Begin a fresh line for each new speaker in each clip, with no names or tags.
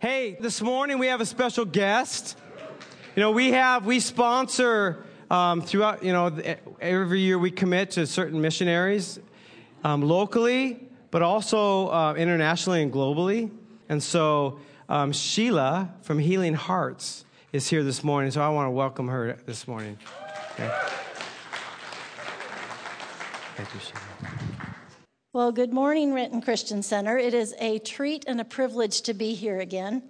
Hey, this morning we have a special guest. You know, we have, we sponsor um, throughout, you know, every year we commit to certain missionaries um, locally, but also uh, internationally and globally. And so um, Sheila from Healing Hearts is here this morning, so I want to welcome her this morning. Okay.
Thank you, Sheila. Well, good morning, Renton Christian Center. It is a treat and a privilege to be here again.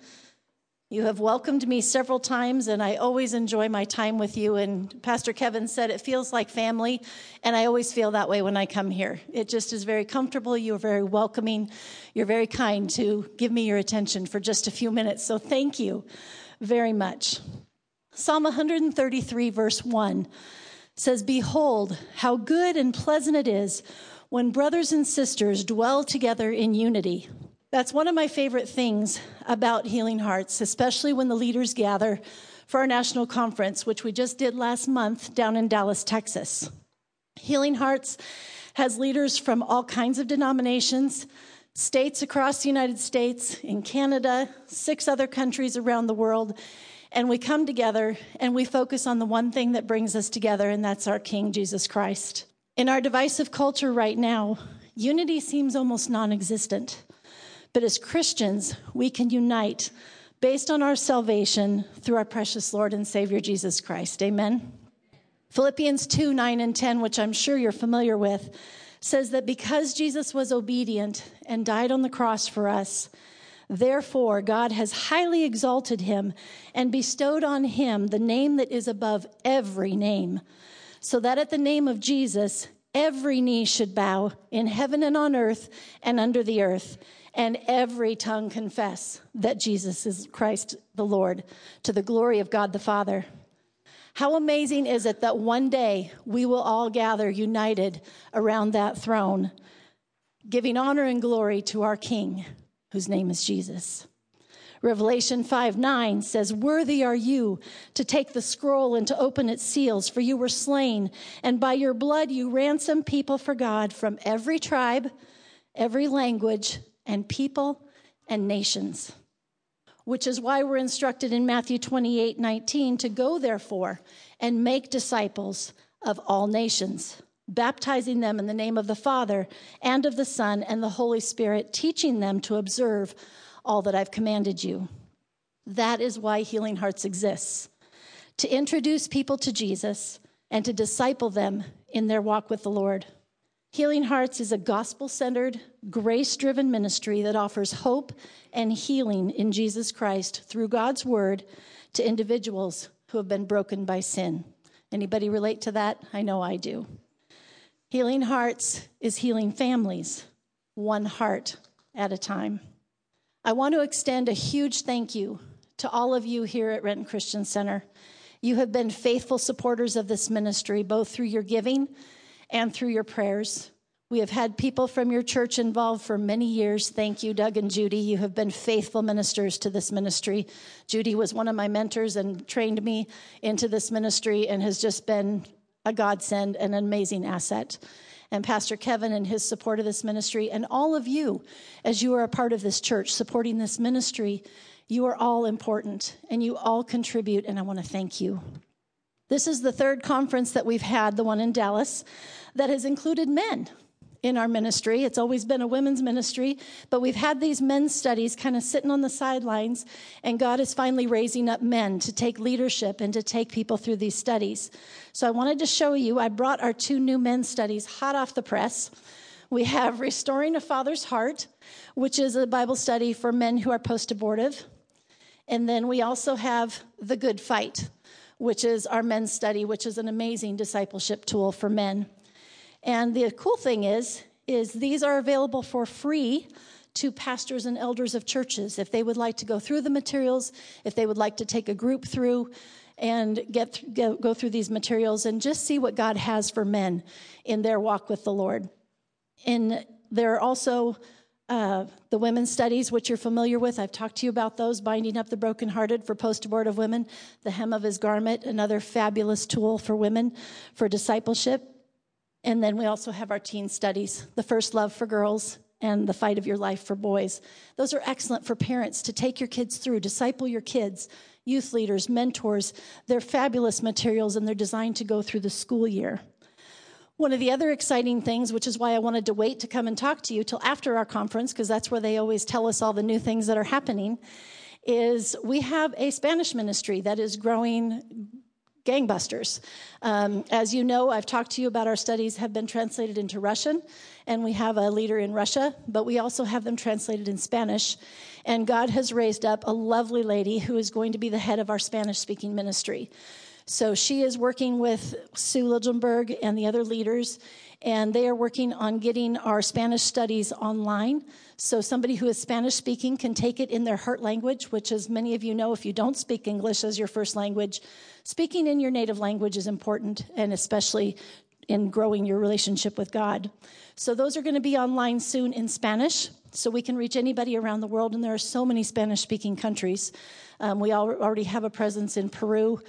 You have welcomed me several times, and I always enjoy my time with you. And Pastor Kevin said it feels like family, and I always feel that way when I come here. It just is very comfortable. You're very welcoming. You're very kind to give me your attention for just a few minutes. So thank you very much. Psalm 133, verse 1 says, Behold, how good and pleasant it is when brothers and sisters dwell together in unity. That's one of my favorite things about Healing Hearts, especially when the leaders gather for our national conference, which we just did last month down in Dallas, Texas. Healing Hearts has leaders from all kinds of denominations, states across the United States, in Canada, six other countries around the world. And we come together and we focus on the one thing that brings us together, and that's our King, Jesus Christ. In our divisive culture right now, unity seems almost non existent. But as Christians, we can unite based on our salvation through our precious Lord and Savior Jesus Christ. Amen. Philippians 2 9 and 10, which I'm sure you're familiar with, says that because Jesus was obedient and died on the cross for us, therefore God has highly exalted him and bestowed on him the name that is above every name, so that at the name of Jesus, every knee should bow in heaven and on earth and under the earth and every tongue confess that Jesus is Christ the Lord to the glory of God the Father. How amazing is it that one day we will all gather united around that throne, giving honor and glory to our King, whose name is Jesus. Revelation 5 9 says, Worthy are you to take the scroll and to open its seals, for you were slain, and by your blood you ransomed people for God from every tribe, every language, and people and nations. Which is why we're instructed in Matthew 28 19 to go, therefore, and make disciples of all nations, baptizing them in the name of the Father and of the Son and the Holy Spirit, teaching them to observe all that I've commanded you. That is why Healing Hearts exists to introduce people to Jesus and to disciple them in their walk with the Lord. Healing Hearts is a gospel centered, grace driven ministry that offers hope and healing in Jesus Christ through God's word to individuals who have been broken by sin. Anybody relate to that? I know I do. Healing Hearts is healing families, one heart at a time. I want to extend a huge thank you to all of you here at Renton Christian Center. You have been faithful supporters of this ministry, both through your giving and through your prayers. We have had people from your church involved for many years. Thank you, Doug and Judy. You have been faithful ministers to this ministry. Judy was one of my mentors and trained me into this ministry and has just been a godsend and an amazing asset. And Pastor Kevin and his support of this ministry, and all of you, as you are a part of this church supporting this ministry, you are all important and you all contribute, and I want to thank you. This is the third conference that we've had, the one in Dallas, that has included men in our ministry. It's always been a women's ministry, but we've had these men's studies kind of sitting on the sidelines, and God is finally raising up men to take leadership and to take people through these studies. So I wanted to show you, I brought our two new men's studies hot off the press. We have Restoring a Father's Heart, which is a Bible study for men who are post abortive. And then we also have The Good Fight, which is our men's study, which is an amazing discipleship tool for men. And the cool thing is, is these are available for free to pastors and elders of churches if they would like to go through the materials, if they would like to take a group through and get go, go through these materials and just see what God has for men in their walk with the Lord. And there are also uh, the women's studies, which you're familiar with. I've talked to you about those, binding up the brokenhearted for post abortive women, the hem of his garment, another fabulous tool for women for discipleship. And then we also have our teen studies, the first love for girls and The Fight of Your Life for Boys. Those are excellent for parents to take your kids through, disciple your kids, youth leaders, mentors. They're fabulous materials and they're designed to go through the school year. One of the other exciting things, which is why I wanted to wait to come and talk to you till after our conference, because that's where they always tell us all the new things that are happening, is we have a Spanish ministry that is growing gangbusters. Um, as you know, I've talked to you about our studies have been translated into Russian, and we have a leader in Russia, but we also have them translated in Spanish. And God has raised up a lovely lady who is going to be the head of our Spanish speaking ministry. So she is working with Sue Lidgenberg and the other leaders, and they are working on getting our Spanish studies online. So somebody who is Spanish speaking can take it in their heart language, which, as many of you know, if you don't speak English as your first language, speaking in your native language is important, and especially in growing your relationship with God. So those are going to be online soon in Spanish, so we can reach anybody around the world, and there are so many Spanish speaking countries. Um, we already have a presence in Peru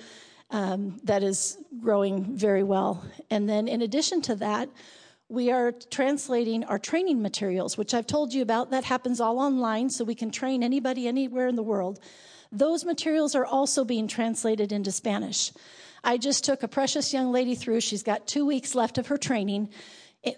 um, that is growing very well. And then, in addition to that, we are translating our training materials, which I've told you about. That happens all online, so we can train anybody anywhere in the world. Those materials are also being translated into Spanish. I just took a precious young lady through. She's got two weeks left of her training.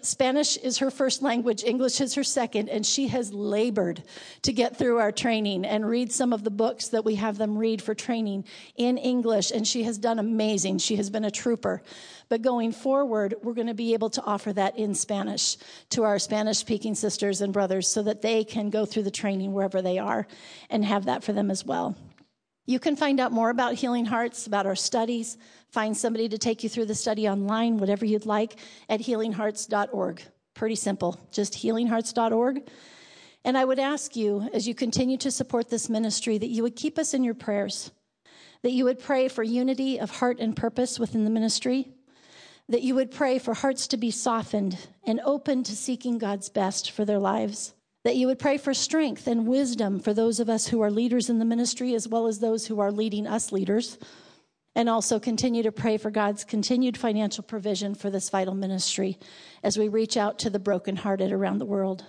Spanish is her first language, English is her second, and she has labored to get through our training and read some of the books that we have them read for training in English, and she has done amazing. She has been a trooper. But going forward, we're going to be able to offer that in Spanish to our Spanish speaking sisters and brothers so that they can go through the training wherever they are and have that for them as well. You can find out more about Healing Hearts, about our studies, find somebody to take you through the study online, whatever you'd like, at healinghearts.org. Pretty simple, just healinghearts.org. And I would ask you, as you continue to support this ministry, that you would keep us in your prayers, that you would pray for unity of heart and purpose within the ministry, that you would pray for hearts to be softened and open to seeking God's best for their lives that you would pray for strength and wisdom for those of us who are leaders in the ministry, as well as those who are leading us leaders. And also continue to pray for God's continued financial provision for this vital ministry as we reach out to the brokenhearted around the world.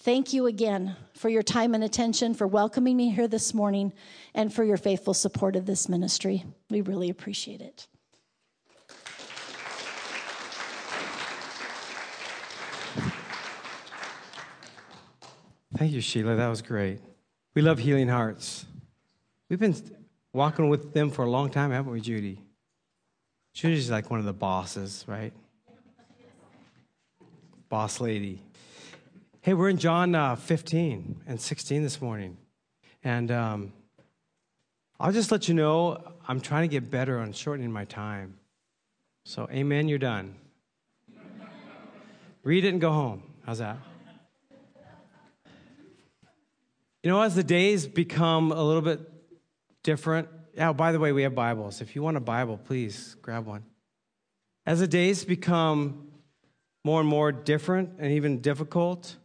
Thank you again for your time and attention, for welcoming me here this morning, and for your faithful support of this ministry. We really appreciate it.
Thank you, Sheila. That was great. We love Healing Hearts. We've been walking with them for a long time, haven't we, Judy? Judy's like one of the bosses, right? Boss lady. Hey, we're in John uh, 15 and 16 this morning. And um, I'll just let you know I'm trying to get better on shortening my time. So, amen, you're done. Read it and go home. How's that? You know, as the days become a little bit different, oh, by the way, we have Bibles. If you want a Bible, please grab one. As the days become more and more different and even difficult,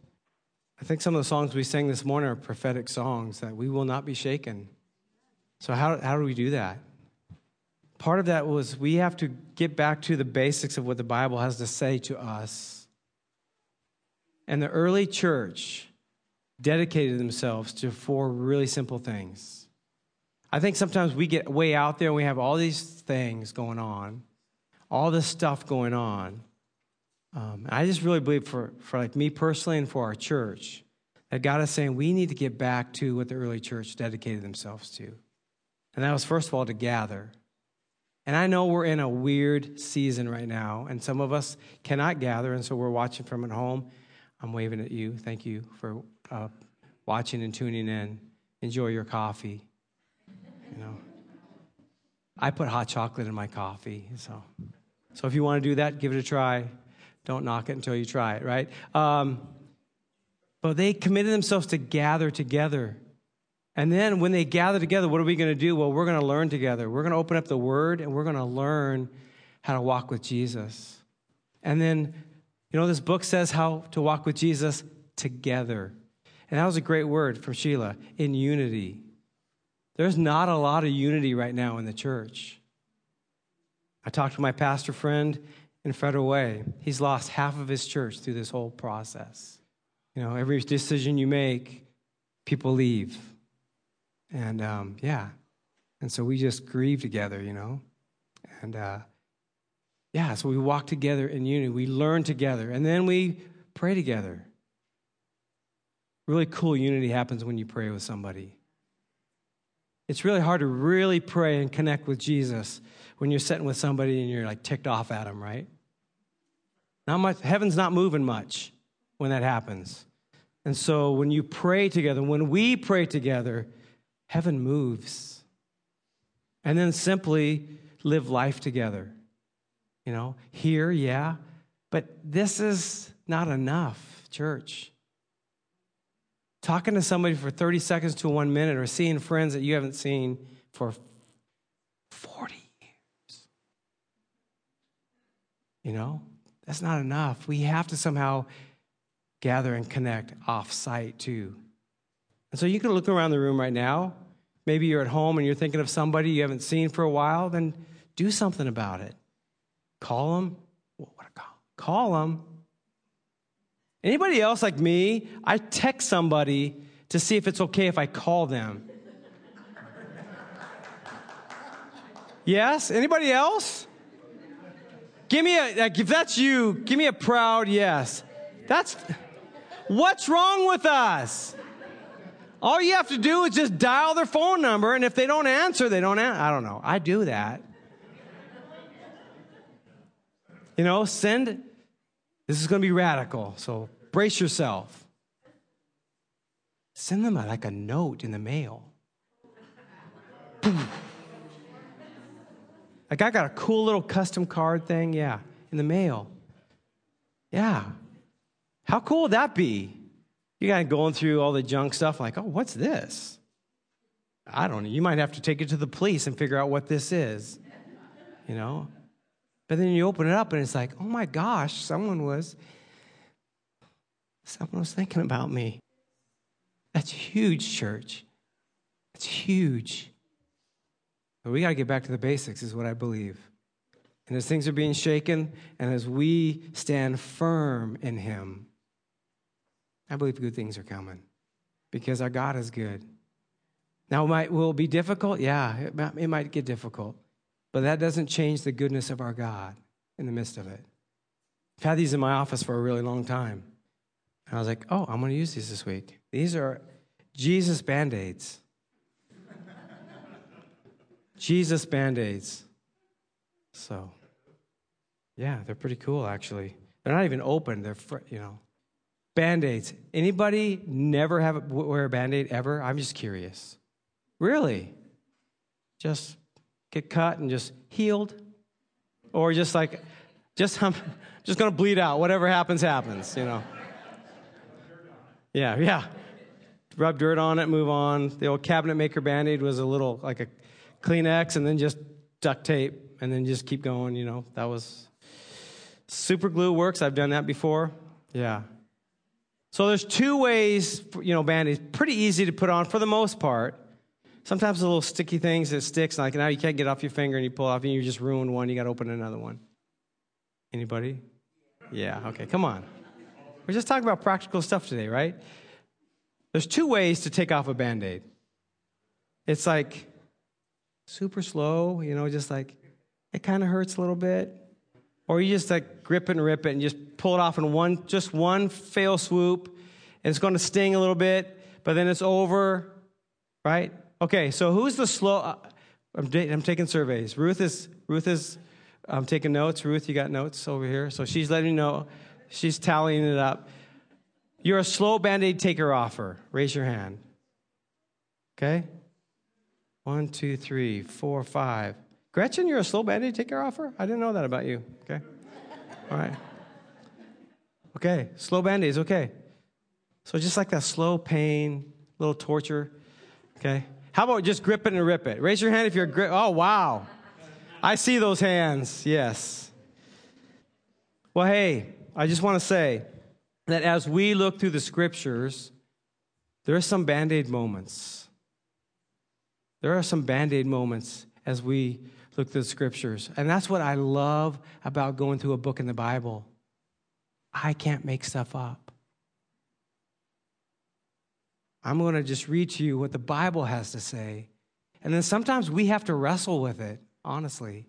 I think some of the songs we sang this morning are prophetic songs that we will not be shaken. So, how, how do we do that? Part of that was we have to get back to the basics of what the Bible has to say to us. And the early church, dedicated themselves to four really simple things. I think sometimes we get way out there and we have all these things going on, all this stuff going on. Um, I just really believe for, for like me personally and for our church that God is saying we need to get back to what the early church dedicated themselves to. And that was, first of all, to gather. And I know we're in a weird season right now, and some of us cannot gather, and so we're watching from at home. I'm waving at you. Thank you for uh, watching and tuning in. Enjoy your coffee. You know, I put hot chocolate in my coffee, so so if you want to do that, give it a try. Don't knock it until you try it, right? Um, but they committed themselves to gather together. And then when they gather together, what are we going to do? Well, we're going to learn together. We're going to open up the Word and we're going to learn how to walk with Jesus. And then, you know, this book says how to walk with Jesus together. And that was a great word from Sheila in unity. There's not a lot of unity right now in the church. I talked to my pastor friend in Federal Way. He's lost half of his church through this whole process. You know, every decision you make, people leave. And um, yeah. And so we just grieve together, you know. And uh, yeah, so we walk together in unity. We learn together. And then we pray together. Really cool unity happens when you pray with somebody. It's really hard to really pray and connect with Jesus when you're sitting with somebody and you're like ticked off at them, right? Not much, heaven's not moving much when that happens. And so when you pray together, when we pray together, heaven moves. And then simply live life together. You know, here, yeah, but this is not enough, church. Talking to somebody for 30 seconds to one minute or seeing friends that you haven't seen for 40 years. You know, that's not enough. We have to somehow gather and connect off site too. And so you can look around the room right now. Maybe you're at home and you're thinking of somebody you haven't seen for a while, then do something about it. Call them. What a call. Call them. Anybody else like me? I text somebody to see if it's okay if I call them. yes? Anybody else? Give me a, like, if that's you, give me a proud yes. That's, what's wrong with us? All you have to do is just dial their phone number, and if they don't answer, they don't answer. I don't know. I do that. You know, send, this is going to be radical, so brace yourself. Send them a, like a note in the mail. like I got a cool little custom card thing, yeah, in the mail. Yeah. How cool would that be? You got going through all the junk stuff, like, oh, what's this? I don't know. You might have to take it to the police and figure out what this is. You know? But then you open it up and it's like, oh my gosh, someone was someone was thinking about me. That's huge, church. It's huge. But we got to get back to the basics, is what I believe. And as things are being shaken, and as we stand firm in Him, I believe good things are coming because our God is good. Now, it might, will it be difficult? Yeah, it might, it might get difficult. But that doesn't change the goodness of our God in the midst of it. I've had these in my office for a really long time. And I was like, oh, I'm going to use these this week. These are Jesus band aids. Jesus band aids. So, yeah, they're pretty cool, actually. They're not even open, they're, fr- you know. Band aids. Anybody never have a, wear a band aid ever? I'm just curious. Really? Just get cut and just healed? Or just like, just I'm just gonna bleed out. Whatever happens, happens, you know. Yeah, yeah. Rub dirt on it, move on. The old cabinet maker band aid was a little like a Kleenex and then just duct tape and then just keep going, you know. That was super glue works. I've done that before. Yeah. So there's two ways, you know, band-aids. Pretty easy to put on for the most part. Sometimes the little sticky things that sticks, like now you can't get off your finger and you pull off and you just ruin one, you got to open another one. Anybody? Yeah, okay, come on. We're just talking about practical stuff today, right? There's two ways to take off a band aid. It's like super slow, you know, just like it kind of hurts a little bit. Or you just like grip and rip it and just pull it off in one, just one fail swoop. And it's going to sting a little bit, but then it's over, right? Okay, so who's the slow? Uh, I'm, I'm taking surveys. Ruth is Ruth is I'm taking notes. Ruth, you got notes over here. So she's letting me know. She's tallying it up. You're a slow band-aid taker offer. Raise your hand. Okay. One, two, three, four, five. Gretchen, you're a slow band-aid taker offer? I didn't know that about you. Okay. All right. Okay. Slow band-aids, okay. So just like that slow pain, little torture. Okay. How about just grip it and rip it? Raise your hand if you're grip. Oh, wow. I see those hands. Yes. Well, hey, I just want to say that as we look through the scriptures, there are some band aid moments. There are some band aid moments as we look through the scriptures. And that's what I love about going through a book in the Bible. I can't make stuff up. I'm going to just read to you what the Bible has to say. And then sometimes we have to wrestle with it, honestly.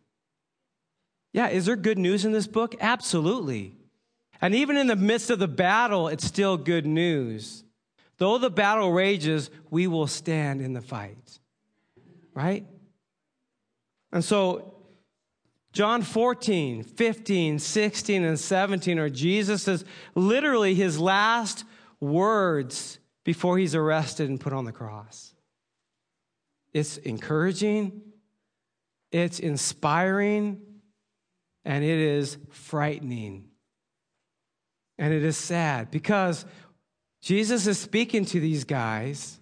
Yeah, is there good news in this book? Absolutely. And even in the midst of the battle, it's still good news. Though the battle rages, we will stand in the fight. Right? And so, John 14, 15, 16, and 17 are Jesus' literally his last words before he's arrested and put on the cross. It's encouraging, it's inspiring, and it is frightening. And it is sad because Jesus is speaking to these guys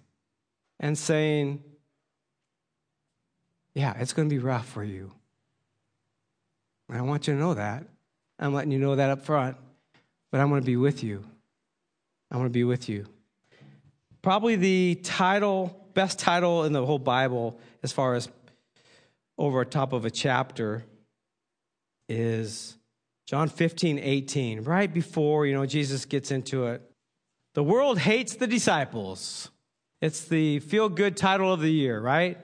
and saying, Yeah, it's going to be rough for you. I want you to know that. I'm letting you know that up front, but I'm going to be with you. I'm going to be with you. Probably the title, best title in the whole Bible, as far as over top of a chapter, is John 15, 18, right before, you know, Jesus gets into it. The world hates the disciples. It's the feel good title of the year, right?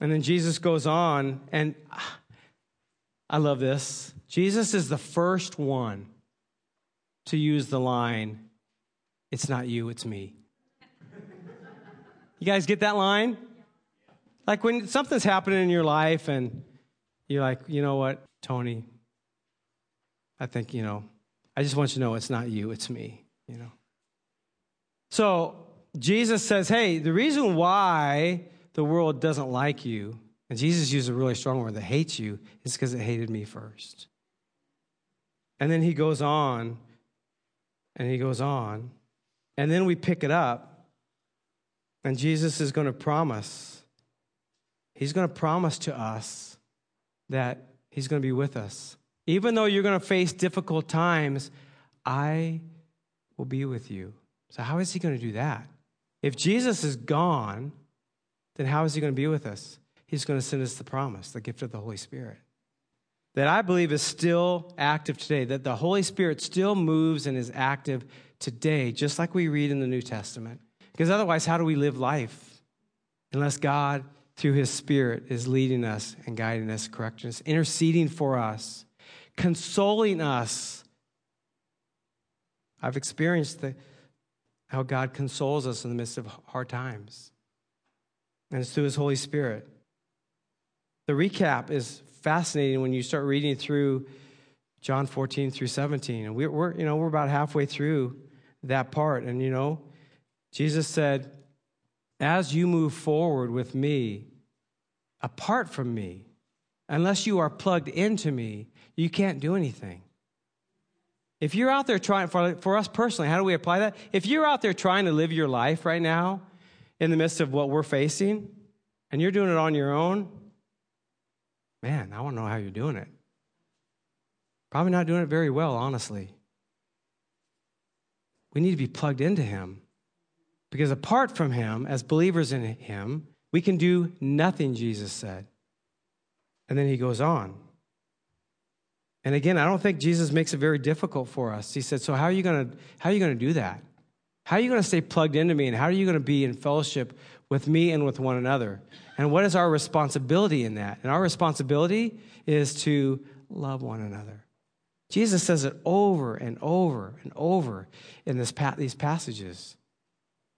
And then Jesus goes on, and I love this. Jesus is the first one to use the line, It's not you, it's me. You guys get that line? Like when something's happening in your life and you're like, you know what, Tony, I think, you know, I just want you to know it's not you, it's me, you know. So Jesus says, hey, the reason why the world doesn't like you, and Jesus used a really strong word that hates you, is because it hated me first. And then he goes on, and he goes on, and then we pick it up, and Jesus is going to promise, he's going to promise to us that he's going to be with us. Even though you're going to face difficult times, I will be with you. So, how is he going to do that? If Jesus is gone, then how is he going to be with us? He's going to send us the promise, the gift of the Holy Spirit. That I believe is still active today, that the Holy Spirit still moves and is active today, just like we read in the New Testament. Because otherwise, how do we live life? Unless God, through His Spirit, is leading us and guiding us, correcting us, interceding for us consoling us. I've experienced the, how God consoles us in the midst of hard times, and it's through His Holy Spirit. The recap is fascinating when you start reading through John 14 through 17. And we're, we're, you know, we're about halfway through that part. And, you know, Jesus said, As you move forward with me, apart from me, unless you are plugged into me, you can't do anything. If you're out there trying, for, for us personally, how do we apply that? If you're out there trying to live your life right now in the midst of what we're facing, and you're doing it on your own, man, I want to know how you're doing it. Probably not doing it very well, honestly. We need to be plugged into Him. Because apart from Him, as believers in Him, we can do nothing, Jesus said. And then He goes on. And again, I don't think Jesus makes it very difficult for us. He said, So how are you gonna how are you gonna do that? How are you gonna stay plugged into me and how are you gonna be in fellowship with me and with one another? And what is our responsibility in that? And our responsibility is to love one another. Jesus says it over and over and over in this these passages.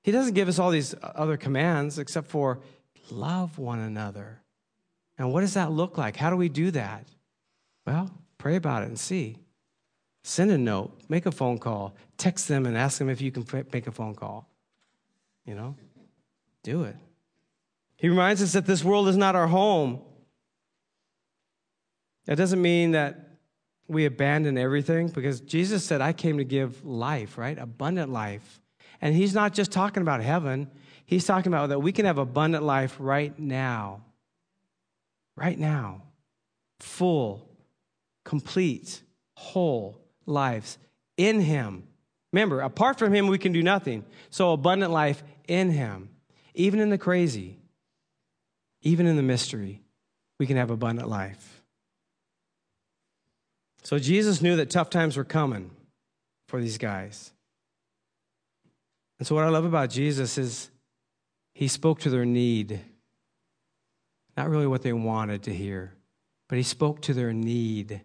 He doesn't give us all these other commands except for love one another. And what does that look like? How do we do that? Well, Pray about it and see. Send a note, make a phone call, text them and ask them if you can make a phone call. You know, do it. He reminds us that this world is not our home. That doesn't mean that we abandon everything because Jesus said, I came to give life, right? Abundant life. And he's not just talking about heaven, he's talking about that we can have abundant life right now. Right now. Full, complete, whole lives in Him. Remember, apart from Him, we can do nothing. So, abundant life in Him. Even in the crazy, even in the mystery, we can have abundant life. So, Jesus knew that tough times were coming for these guys. And so, what I love about Jesus is he spoke to their need. Not really what they wanted to hear, but he spoke to their need.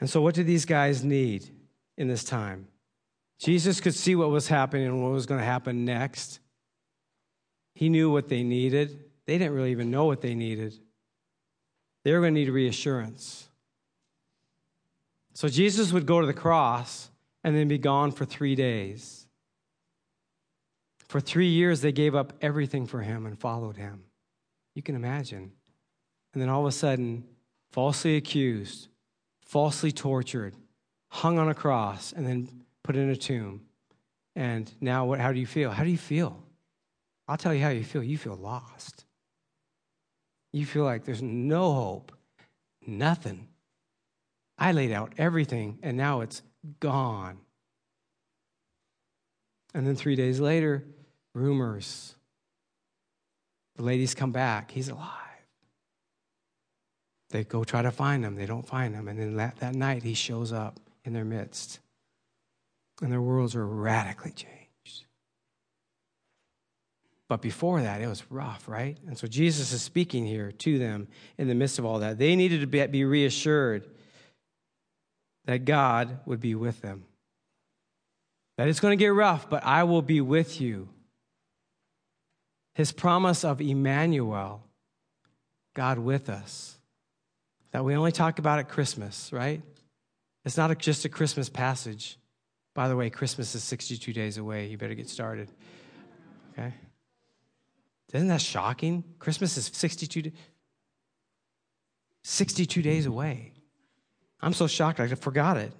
And so, what did these guys need in this time? Jesus could see what was happening and what was going to happen next. He knew what they needed. They didn't really even know what they needed. They were going to need reassurance. So Jesus would go to the cross and then be gone for three days. For three years, they gave up everything for him and followed him. You can imagine. And then all of a sudden, falsely accused, falsely tortured, hung on a cross, and then put in a tomb. And now, what, how do you feel? How do you feel? I'll tell you how you feel. You feel lost. You feel like there's no hope, nothing. I laid out everything, and now it's gone. And then three days later, rumors. The ladies come back. He's alive. They go try to find him. They don't find him. And then that, that night, he shows up in their midst and their worlds are radically changed. But before that, it was rough, right? And so Jesus is speaking here to them in the midst of all that. They needed to be reassured that God would be with them. That it's going to get rough, but I will be with you. His promise of Emmanuel, God with us, that we only talk about at Christmas, right? It's not just a Christmas passage. By the way, Christmas is 62 days away. You better get started. Okay? Isn't that shocking? Christmas is 62, 62 days away. I'm so shocked I forgot it.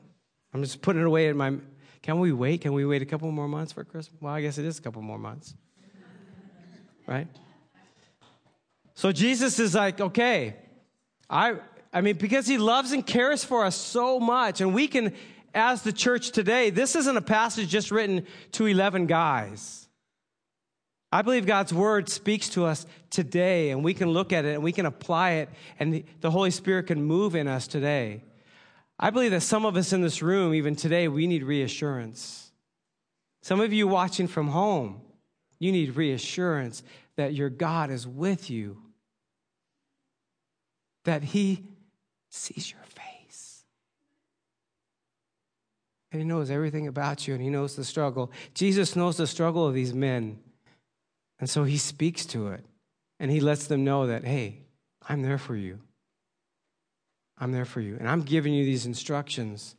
I'm just putting it away in my. Can we wait? Can we wait a couple more months for Christmas? Well, I guess it is a couple more months. Right? So Jesus is like, okay, I I mean, because he loves and cares for us so much, and we can as the church today, this isn't a passage just written to 11 guys. I believe God's word speaks to us today, and we can look at it and we can apply it, and the Holy Spirit can move in us today. I believe that some of us in this room, even today, we need reassurance. Some of you watching from home, you need reassurance that your God is with you, that He sees your face, And he knows everything about you and he knows the struggle. Jesus knows the struggle of these men. And so he speaks to it and he lets them know that, hey, I'm there for you. I'm there for you. And I'm giving you these instructions.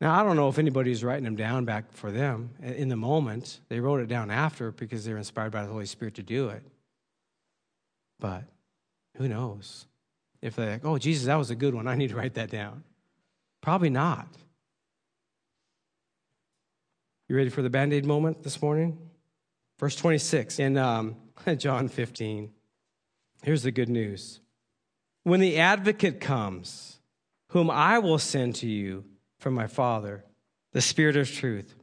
Now, I don't know if anybody's writing them down back for them in the moment. They wrote it down after because they're inspired by the Holy Spirit to do it. But who knows? If they're like, oh, Jesus, that was a good one. I need to write that down. Probably not. You ready for the band aid moment this morning? Verse 26 in um, John 15. Here's the good news. When the advocate comes, whom I will send to you from my Father, the Spirit of truth,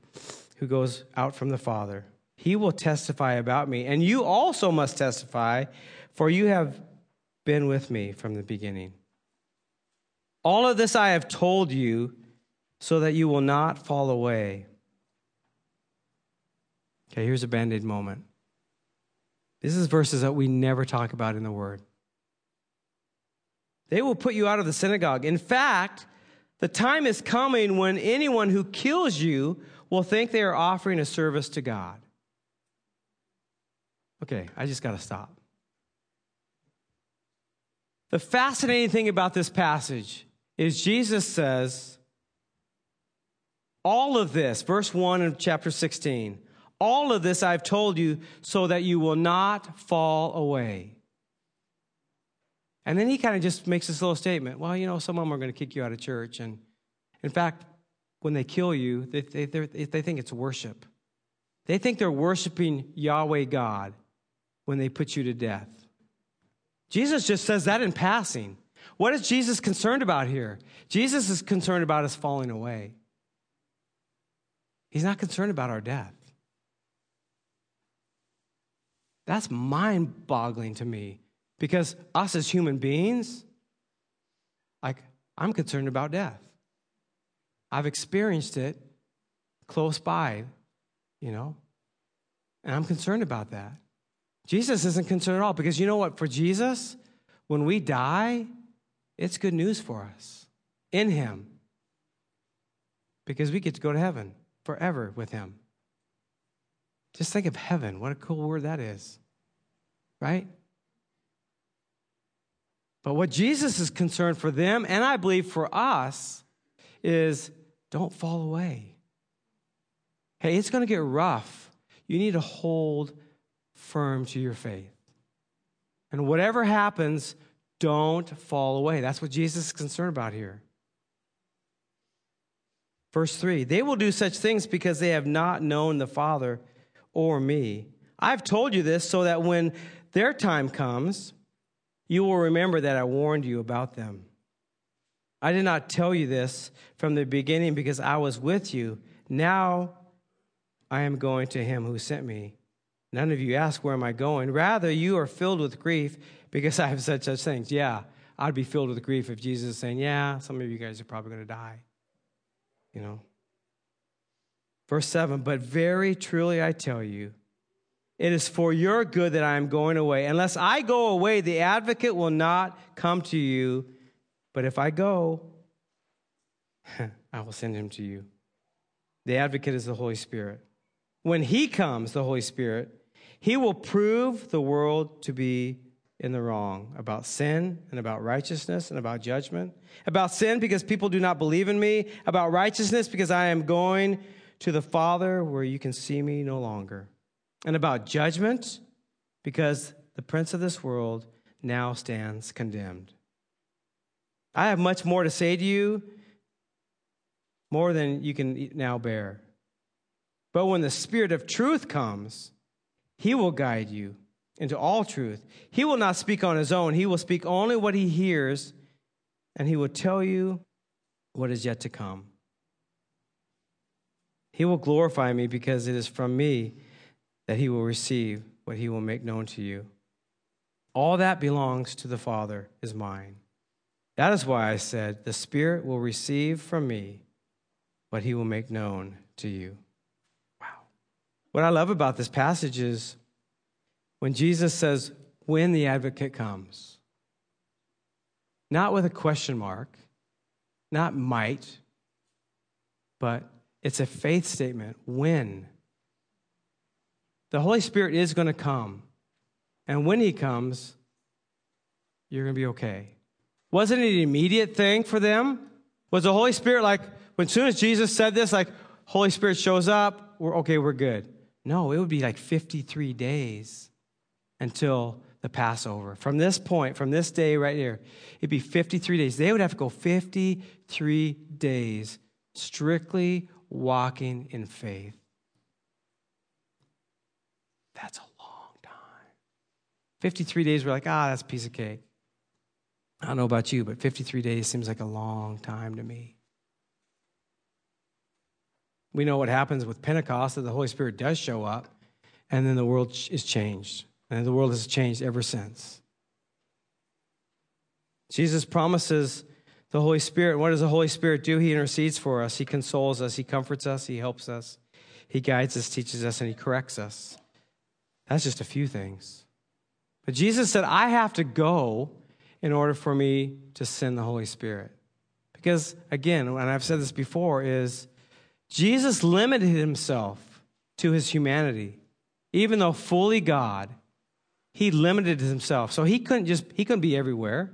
who goes out from the Father, he will testify about me. And you also must testify, for you have been with me from the beginning. All of this I have told you so that you will not fall away. Okay, here's a band aid moment. This is verses that we never talk about in the Word. They will put you out of the synagogue. In fact, the time is coming when anyone who kills you will think they are offering a service to God. Okay, I just got to stop. The fascinating thing about this passage is Jesus says, all of this, verse 1 of chapter 16, all of this I've told you so that you will not fall away. And then he kind of just makes this little statement. Well, you know, some of them are going to kick you out of church. And in fact, when they kill you, they, they, they think it's worship. They think they're worshiping Yahweh God when they put you to death. Jesus just says that in passing. What is Jesus concerned about here? Jesus is concerned about us falling away. He's not concerned about our death. That's mind boggling to me because us as human beings, like, I'm concerned about death. I've experienced it close by, you know? And I'm concerned about that. Jesus isn't concerned at all because you know what? For Jesus, when we die, it's good news for us in Him because we get to go to heaven forever with Him. Just think of heaven. What a cool word that is, right? But what Jesus is concerned for them, and I believe for us, is don't fall away. Hey, it's going to get rough. You need to hold firm to your faith. And whatever happens, don't fall away. That's what Jesus is concerned about here. Verse 3 They will do such things because they have not known the Father or me. I've told you this so that when their time comes, you will remember that I warned you about them. I did not tell you this from the beginning because I was with you. Now I am going to him who sent me. None of you ask, Where am I going? Rather, you are filled with grief because I have said such things. Yeah, I'd be filled with grief if Jesus is saying, Yeah, some of you guys are probably going to die. You know? Verse 7 But very truly I tell you, it is for your good that I am going away. Unless I go away, the advocate will not come to you. But if I go, I will send him to you. The advocate is the Holy Spirit. When he comes, the Holy Spirit, he will prove the world to be in the wrong about sin and about righteousness and about judgment. About sin because people do not believe in me. About righteousness because I am going to the Father where you can see me no longer. And about judgment because the prince of this world now stands condemned. I have much more to say to you, more than you can now bear. But when the Spirit of truth comes, he will guide you into all truth. He will not speak on his own, he will speak only what he hears, and he will tell you what is yet to come. He will glorify me because it is from me that he will receive what he will make known to you. All that belongs to the Father is mine. That is why I said, The Spirit will receive from me what he will make known to you. Wow. What I love about this passage is when Jesus says, when the advocate comes, not with a question mark, not might, but it's a faith statement. When? The Holy Spirit is going to come. And when He comes, you're going to be okay. Wasn't it an immediate thing for them? Was the Holy Spirit like, when soon as Jesus said this, like, Holy Spirit shows up, we're okay, we're good? No, it would be like 53 days until the Passover. From this point, from this day right here, it'd be 53 days. They would have to go 53 days strictly walking in faith. That's a long time. 53 days, we're like, ah, that's a piece of cake. I don't know about you, but 53 days seems like a long time to me. We know what happens with Pentecost that the Holy Spirit does show up, and then the world is changed. And the world has changed ever since. Jesus promises the Holy Spirit. What does the Holy Spirit do? He intercedes for us, He consoles us, He comforts us, He helps us, He guides us, teaches us, and He corrects us. That's just a few things. But Jesus said, I have to go in order for me to send the Holy Spirit. Because, again, and I've said this before, is Jesus limited himself to his humanity. Even though fully God, he limited himself. So he couldn't just, he couldn't be everywhere.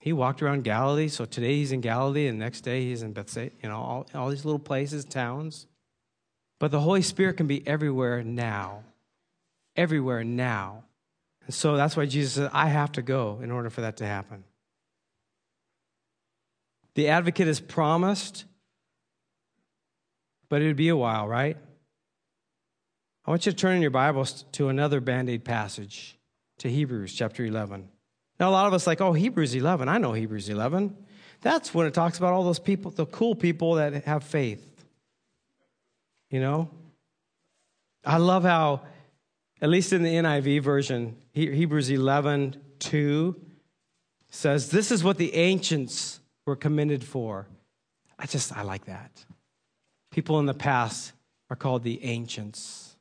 He walked around Galilee. So today he's in Galilee, and next day he's in Bethsaida, you know, all, all these little places, towns. But the Holy Spirit can be everywhere now. Everywhere now. And so that's why Jesus said, I have to go in order for that to happen. The advocate is promised, but it would be a while, right? I want you to turn in your Bibles to another band aid passage, to Hebrews chapter 11. Now, a lot of us like, oh, Hebrews 11. I know Hebrews 11. That's when it talks about all those people, the cool people that have faith. You know? I love how, at least in the NIV version, Hebrews 11 2 says, This is what the ancients were commended for. I just, I like that. People in the past are called the ancients.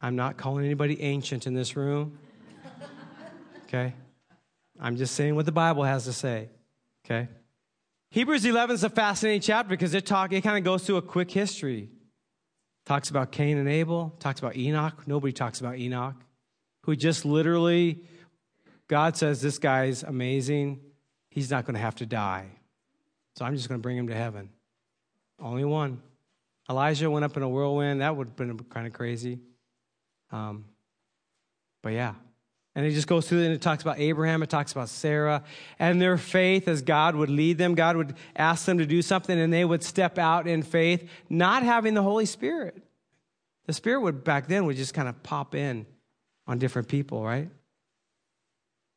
I'm not calling anybody ancient in this room. Okay? I'm just saying what the Bible has to say. Okay? Hebrews 11 is a fascinating chapter because it talk it kind of goes through a quick history. Talks about Cain and Abel, talks about Enoch. Nobody talks about Enoch, who just literally God says this guy's amazing. He's not going to have to die. So I'm just going to bring him to heaven. Only one. Elijah went up in a whirlwind. That would have been kind of crazy. Um, but yeah. And it just goes through and it talks about Abraham, it talks about Sarah, and their faith as God would lead them. God would ask them to do something, and they would step out in faith, not having the Holy Spirit. The Spirit would, back then, would just kind of pop in on different people, right?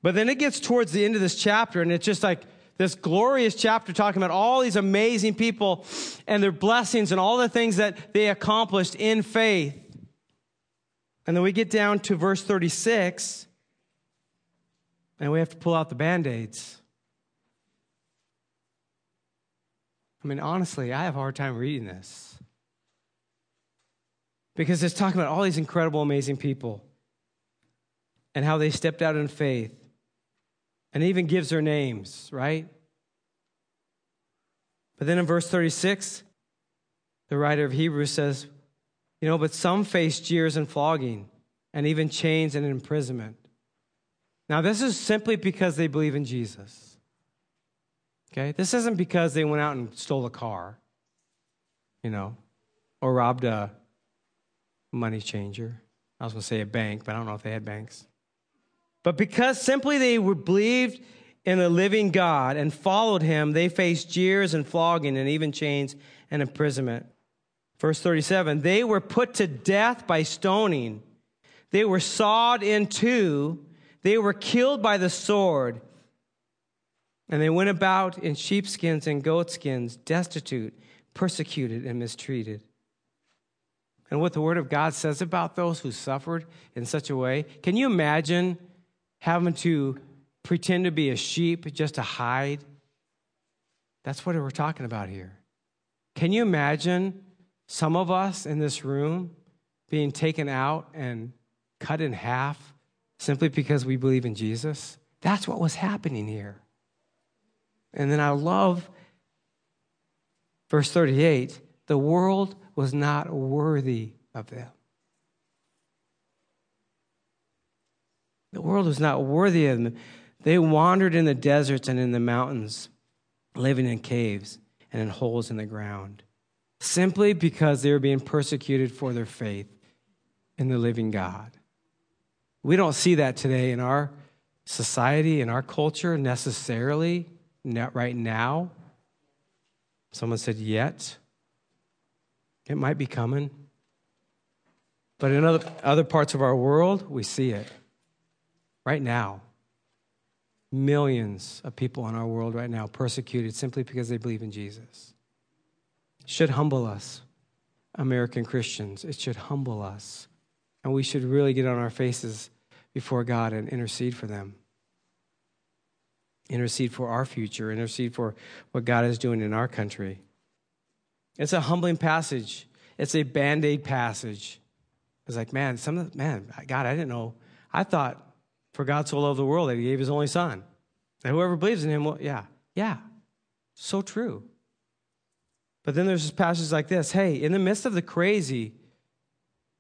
But then it gets towards the end of this chapter, and it's just like this glorious chapter talking about all these amazing people and their blessings and all the things that they accomplished in faith. And then we get down to verse 36, and we have to pull out the band aids. I mean, honestly, I have a hard time reading this because it's talking about all these incredible, amazing people and how they stepped out in faith and even gives their names, right? But then in verse 36, the writer of Hebrews says, You know, but some face jeers and flogging, and even chains and imprisonment. Now, this is simply because they believe in Jesus. Okay? This isn't because they went out and stole a car, you know, or robbed a money changer. I was going to say a bank, but I don't know if they had banks. But because simply they were believed in the living God and followed him, they faced jeers and flogging and even chains and imprisonment. Verse 37 they were put to death by stoning, they were sawed in two, they were killed by the sword. And they went about in sheepskins and goatskins, destitute, persecuted, and mistreated. And what the Word of God says about those who suffered in such a way, can you imagine having to pretend to be a sheep just to hide. That's what we're talking about here. Can you imagine some of us in this room being taken out and cut in half simply because we believe in Jesus? That's what was happening here. And then I love verse 38 the world was not worthy of them. The world was not worthy of them. They wandered in the deserts and in the mountains, living in caves and in holes in the ground, simply because they were being persecuted for their faith in the living God. We don't see that today in our society, in our culture necessarily, not right now. Someone said, yet. It might be coming. But in other, other parts of our world, we see it right now. Millions of people in our world right now persecuted simply because they believe in Jesus. Should humble us, American Christians. It should humble us. And we should really get on our faces before God and intercede for them. Intercede for our future, intercede for what God is doing in our country. It's a humbling passage. It's a band aid passage. It's like, man, some of, man, God, I didn't know. I thought for God so loved the world that he gave his only son. And whoever believes in him will, yeah, yeah, so true. But then there's passages like this hey, in the midst of the crazy,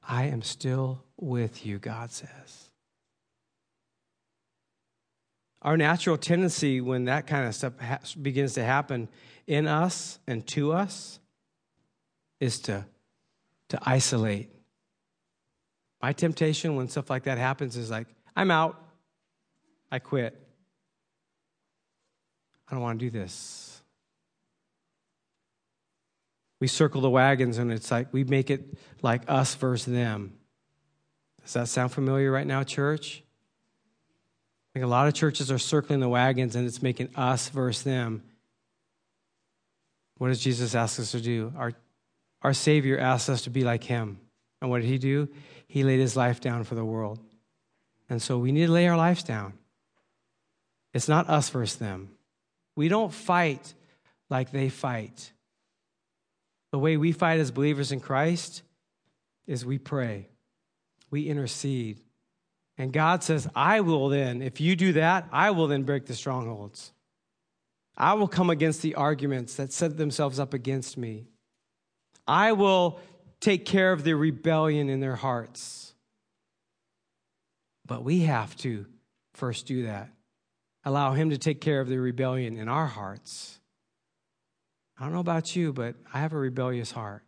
I am still with you, God says. Our natural tendency when that kind of stuff ha- begins to happen in us and to us is to, to isolate. My temptation when stuff like that happens is like, I'm out. I quit. I don't want to do this. We circle the wagons and it's like we make it like us versus them. Does that sound familiar right now, church? Think a lot of churches are circling the wagons and it's making us versus them. What does Jesus ask us to do? Our, our Savior asks us to be like Him. And what did He do? He laid His life down for the world. And so we need to lay our lives down. It's not us versus them. We don't fight like they fight. the way we fight as believers in Christ is we pray, we intercede. And God says, I will then, if you do that, I will then break the strongholds. I will come against the arguments that set themselves up against me. I will take care of the rebellion in their hearts. But we have to first do that. Allow Him to take care of the rebellion in our hearts. I don't know about you, but I have a rebellious heart.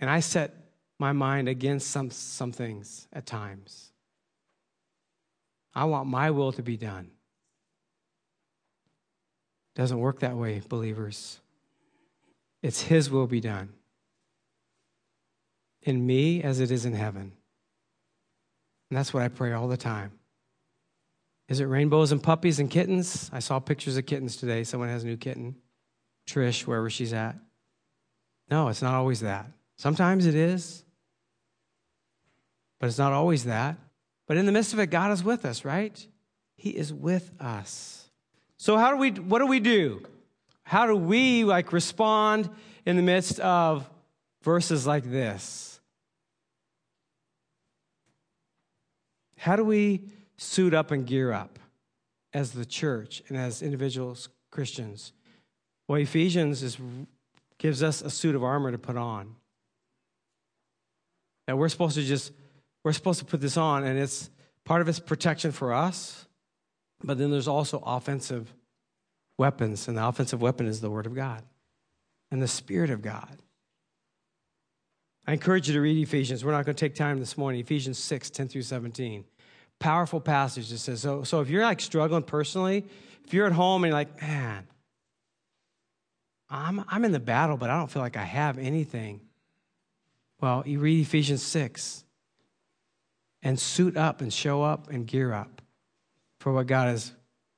And I set my mind against some, some things at times. I want my will to be done. Doesn't work that way, believers. It's His will be done in me as it is in heaven. And that's what I pray all the time. Is it rainbows and puppies and kittens? I saw pictures of kittens today. Someone has a new kitten. Trish, wherever she's at. No, it's not always that. Sometimes it is, but it's not always that. But in the midst of it, God is with us, right? He is with us. So how do we what do we do? How do we like respond in the midst of verses like this? How do we suit up and gear up as the church and as individuals Christians? Well, Ephesians is, gives us a suit of armor to put on. That we're supposed to just we're supposed to put this on, and it's part of it's protection for us, but then there's also offensive weapons, and the offensive weapon is the Word of God and the Spirit of God. I encourage you to read Ephesians. We're not going to take time this morning. Ephesians 6, 10 through 17. Powerful passage that says, so, so if you're like struggling personally, if you're at home and you're like, man, I'm, I'm in the battle, but I don't feel like I have anything. Well, you read Ephesians 6 and suit up and show up and gear up for what God is,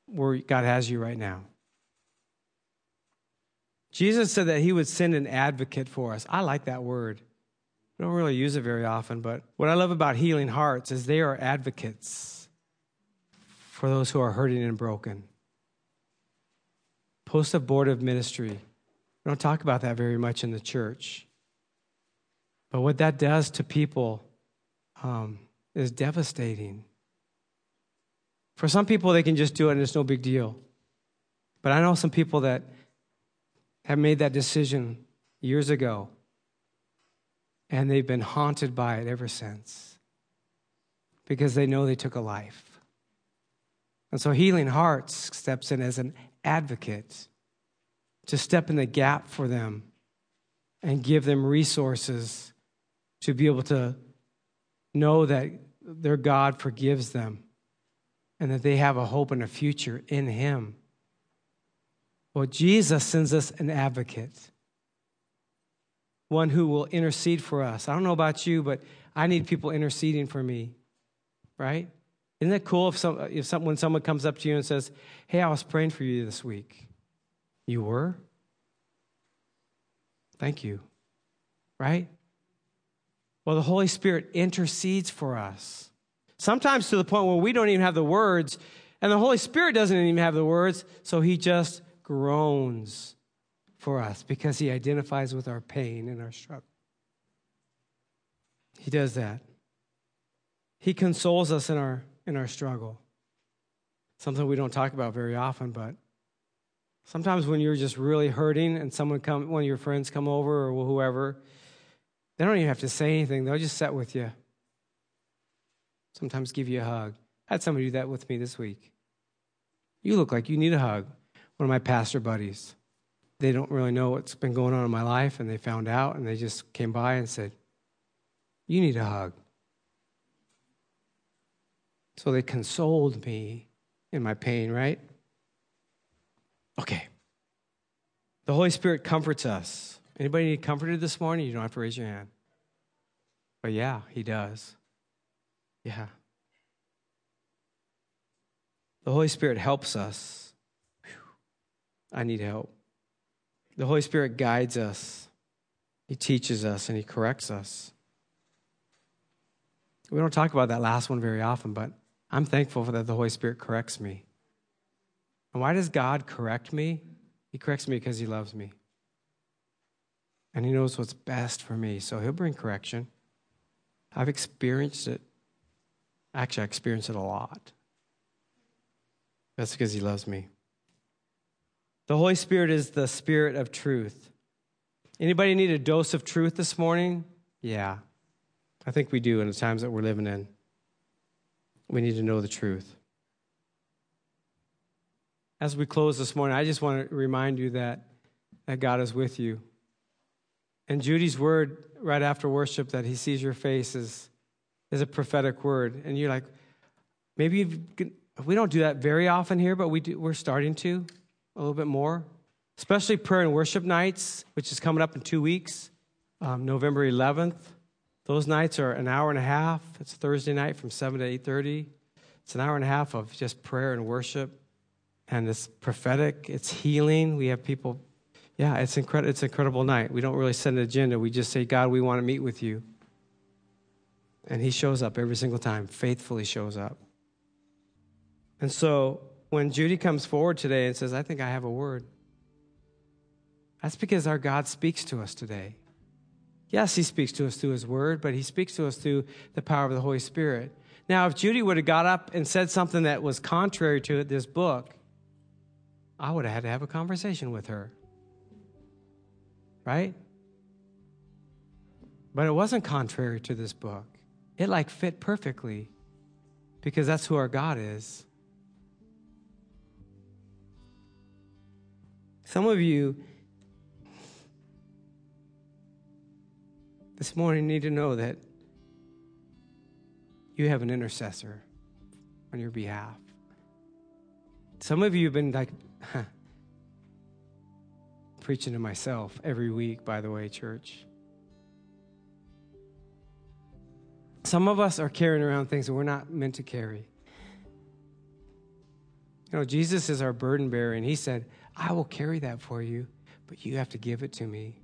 where God has you right now. Jesus said that he would send an advocate for us. I like that word. We don't really use it very often, but what I love about healing hearts is they are advocates for those who are hurting and broken. Post abortive ministry. We don't talk about that very much in the church. But what that does to people um, is devastating. For some people, they can just do it and it's no big deal. But I know some people that have made that decision years ago, and they've been haunted by it ever since because they know they took a life. And so Healing Hearts steps in as an advocate to step in the gap for them and give them resources to be able to know that their God forgives them and that they have a hope and a future in Him. Well, Jesus sends us an advocate, one who will intercede for us. I don't know about you, but I need people interceding for me, right? Isn't it cool if, some, if some, when someone comes up to you and says, Hey, I was praying for you this week? You were? Thank you. Right? Well, the Holy Spirit intercedes for us. Sometimes to the point where we don't even have the words, and the Holy Spirit doesn't even have the words, so he just groans for us because he identifies with our pain and our struggle. He does that. He consoles us in our in our struggle. Something we don't talk about very often, but sometimes when you're just really hurting and someone come one of your friends come over or whoever, they don't even have to say anything. They'll just sit with you. Sometimes give you a hug. I had somebody do that with me this week. You look like you need a hug one of my pastor buddies. They don't really know what's been going on in my life, and they found out, and they just came by and said, You need a hug. So they consoled me in my pain, right? Okay. The Holy Spirit comforts us. Anybody need comforted this morning? You don't have to raise your hand. But yeah, He does. Yeah. The Holy Spirit helps us I need help. The Holy Spirit guides us, He teaches us, and He corrects us. We don't talk about that last one very often, but I'm thankful for that the Holy Spirit corrects me. And why does God correct me? He corrects me because He loves me. And He knows what's best for me. So He'll bring correction. I've experienced it. Actually, I experienced it a lot. That's because He loves me. The Holy Spirit is the Spirit of truth. Anybody need a dose of truth this morning? Yeah, I think we do in the times that we're living in. We need to know the truth. As we close this morning, I just want to remind you that, that God is with you. And Judy's word right after worship that he sees your face is, is a prophetic word. And you're like, maybe we don't do that very often here, but we do, we're starting to a little bit more, especially prayer and worship nights, which is coming up in two weeks, um, November 11th. Those nights are an hour and a half. It's Thursday night from 7 to 8.30. It's an hour and a half of just prayer and worship. And it's prophetic. It's healing. We have people, yeah, it's, incredible. it's an incredible night. We don't really set an agenda. We just say, God, we want to meet with you. And he shows up every single time, faithfully shows up. And so when Judy comes forward today and says, I think I have a word, that's because our God speaks to us today. Yes, he speaks to us through his word, but he speaks to us through the power of the Holy Spirit. Now, if Judy would have got up and said something that was contrary to this book, I would have had to have a conversation with her. Right? But it wasn't contrary to this book. It like fit perfectly because that's who our God is. Some of you this morning need to know that you have an intercessor on your behalf. Some of you have been like preaching to myself every week, by the way, church. Some of us are carrying around things that we're not meant to carry. You know, Jesus is our burden bearer, and He said, I will carry that for you, but you have to give it to me.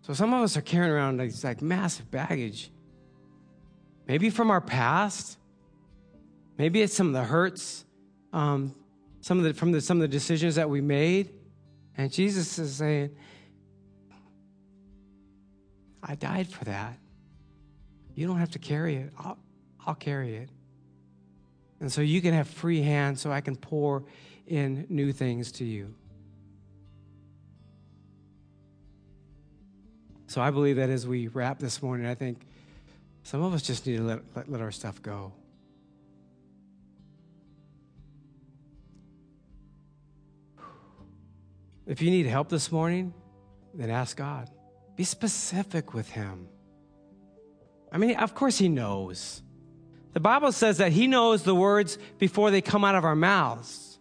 So some of us are carrying around like, like massive baggage. Maybe from our past. Maybe it's some of the hurts, um, some of the from the, some of the decisions that we made. And Jesus is saying, I died for that. You don't have to carry it. I'll, I'll carry it. And so you can have free hands so I can pour in new things to you. So I believe that as we wrap this morning, I think some of us just need to let, let, let our stuff go. If you need help this morning, then ask God. Be specific with Him. I mean, of course, He knows. The Bible says that He knows the words before they come out of our mouths.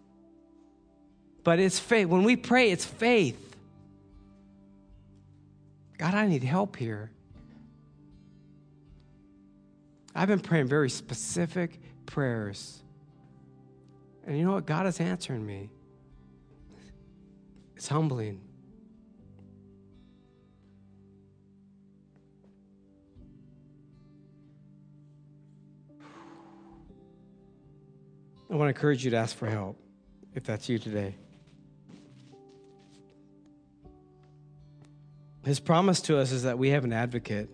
But it's faith. When we pray, it's faith. God, I need help here. I've been praying very specific prayers. And you know what? God is answering me. It's humbling. I want to encourage you to ask for help if that's you today. His promise to us is that we have an advocate,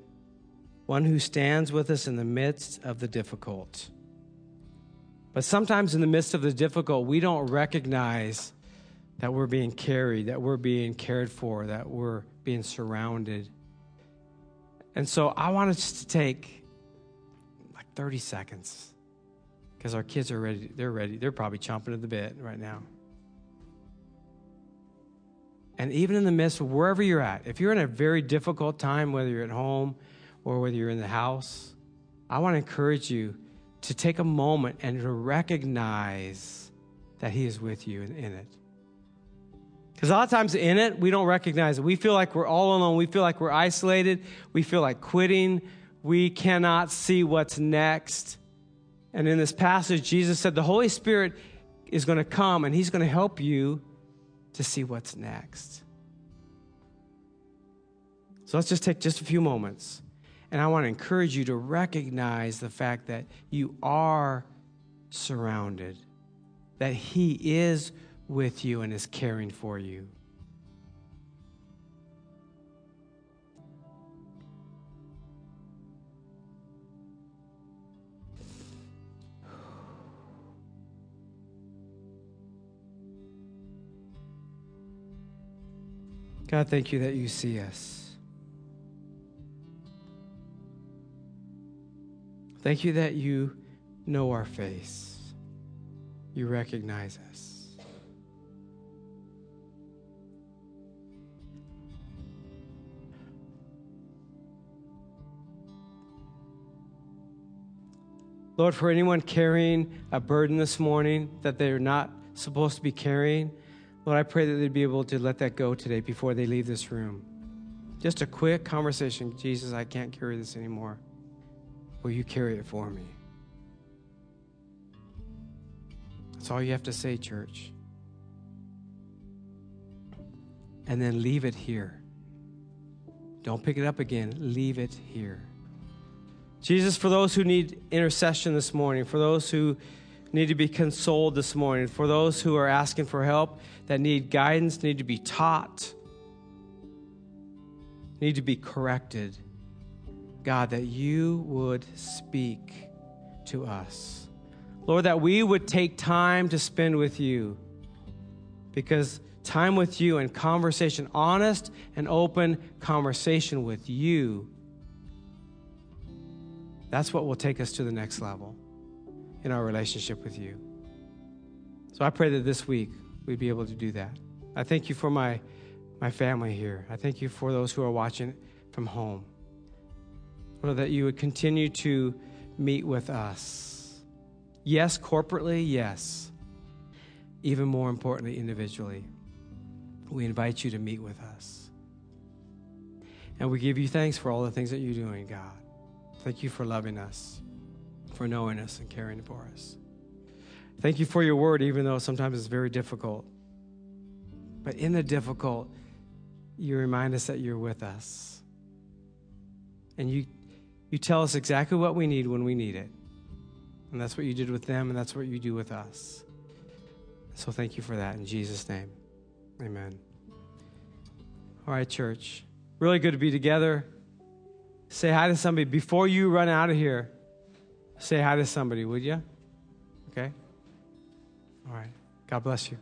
one who stands with us in the midst of the difficult. But sometimes in the midst of the difficult, we don't recognize that we're being carried, that we're being cared for, that we're being surrounded. And so I want us to take like 30 seconds because our kids are ready. They're ready. They're probably chomping at the bit right now. And even in the midst of wherever you're at, if you're in a very difficult time, whether you're at home or whether you're in the house, I want to encourage you to take a moment and to recognize that He is with you in, in it. Because a lot of times in it, we don't recognize it. We feel like we're all alone. We feel like we're isolated. We feel like quitting. We cannot see what's next. And in this passage, Jesus said the Holy Spirit is going to come and He's going to help you to see what's next. So let's just take just a few moments. And I want to encourage you to recognize the fact that you are surrounded, that He is with you and is caring for you. God, thank you that you see us. Thank you that you know our face. You recognize us. Lord, for anyone carrying a burden this morning that they're not supposed to be carrying, Lord, I pray that they'd be able to let that go today before they leave this room. Just a quick conversation Jesus, I can't carry this anymore. Will you carry it for me? That's all you have to say, church. And then leave it here. Don't pick it up again. Leave it here. Jesus, for those who need intercession this morning, for those who need to be consoled this morning, for those who are asking for help, that need guidance, need to be taught, need to be corrected, God, that you would speak to us. Lord, that we would take time to spend with you because time with you and conversation, honest and open conversation with you that's what will take us to the next level in our relationship with you. So I pray that this week we'd be able to do that. I thank you for my, my family here. I thank you for those who are watching from home. Lord, that you would continue to meet with us. Yes, corporately, yes. Even more importantly, individually. We invite you to meet with us. And we give you thanks for all the things that you're doing, God. Thank you for loving us, for knowing us and caring for us. Thank you for your word, even though sometimes it's very difficult. But in the difficult, you remind us that you're with us. And you, you tell us exactly what we need when we need it. And that's what you did with them, and that's what you do with us. So thank you for that in Jesus' name. Amen. All right, church. Really good to be together. Say hi to somebody. Before you run out of here, say hi to somebody, would you? Okay? All right. God bless you.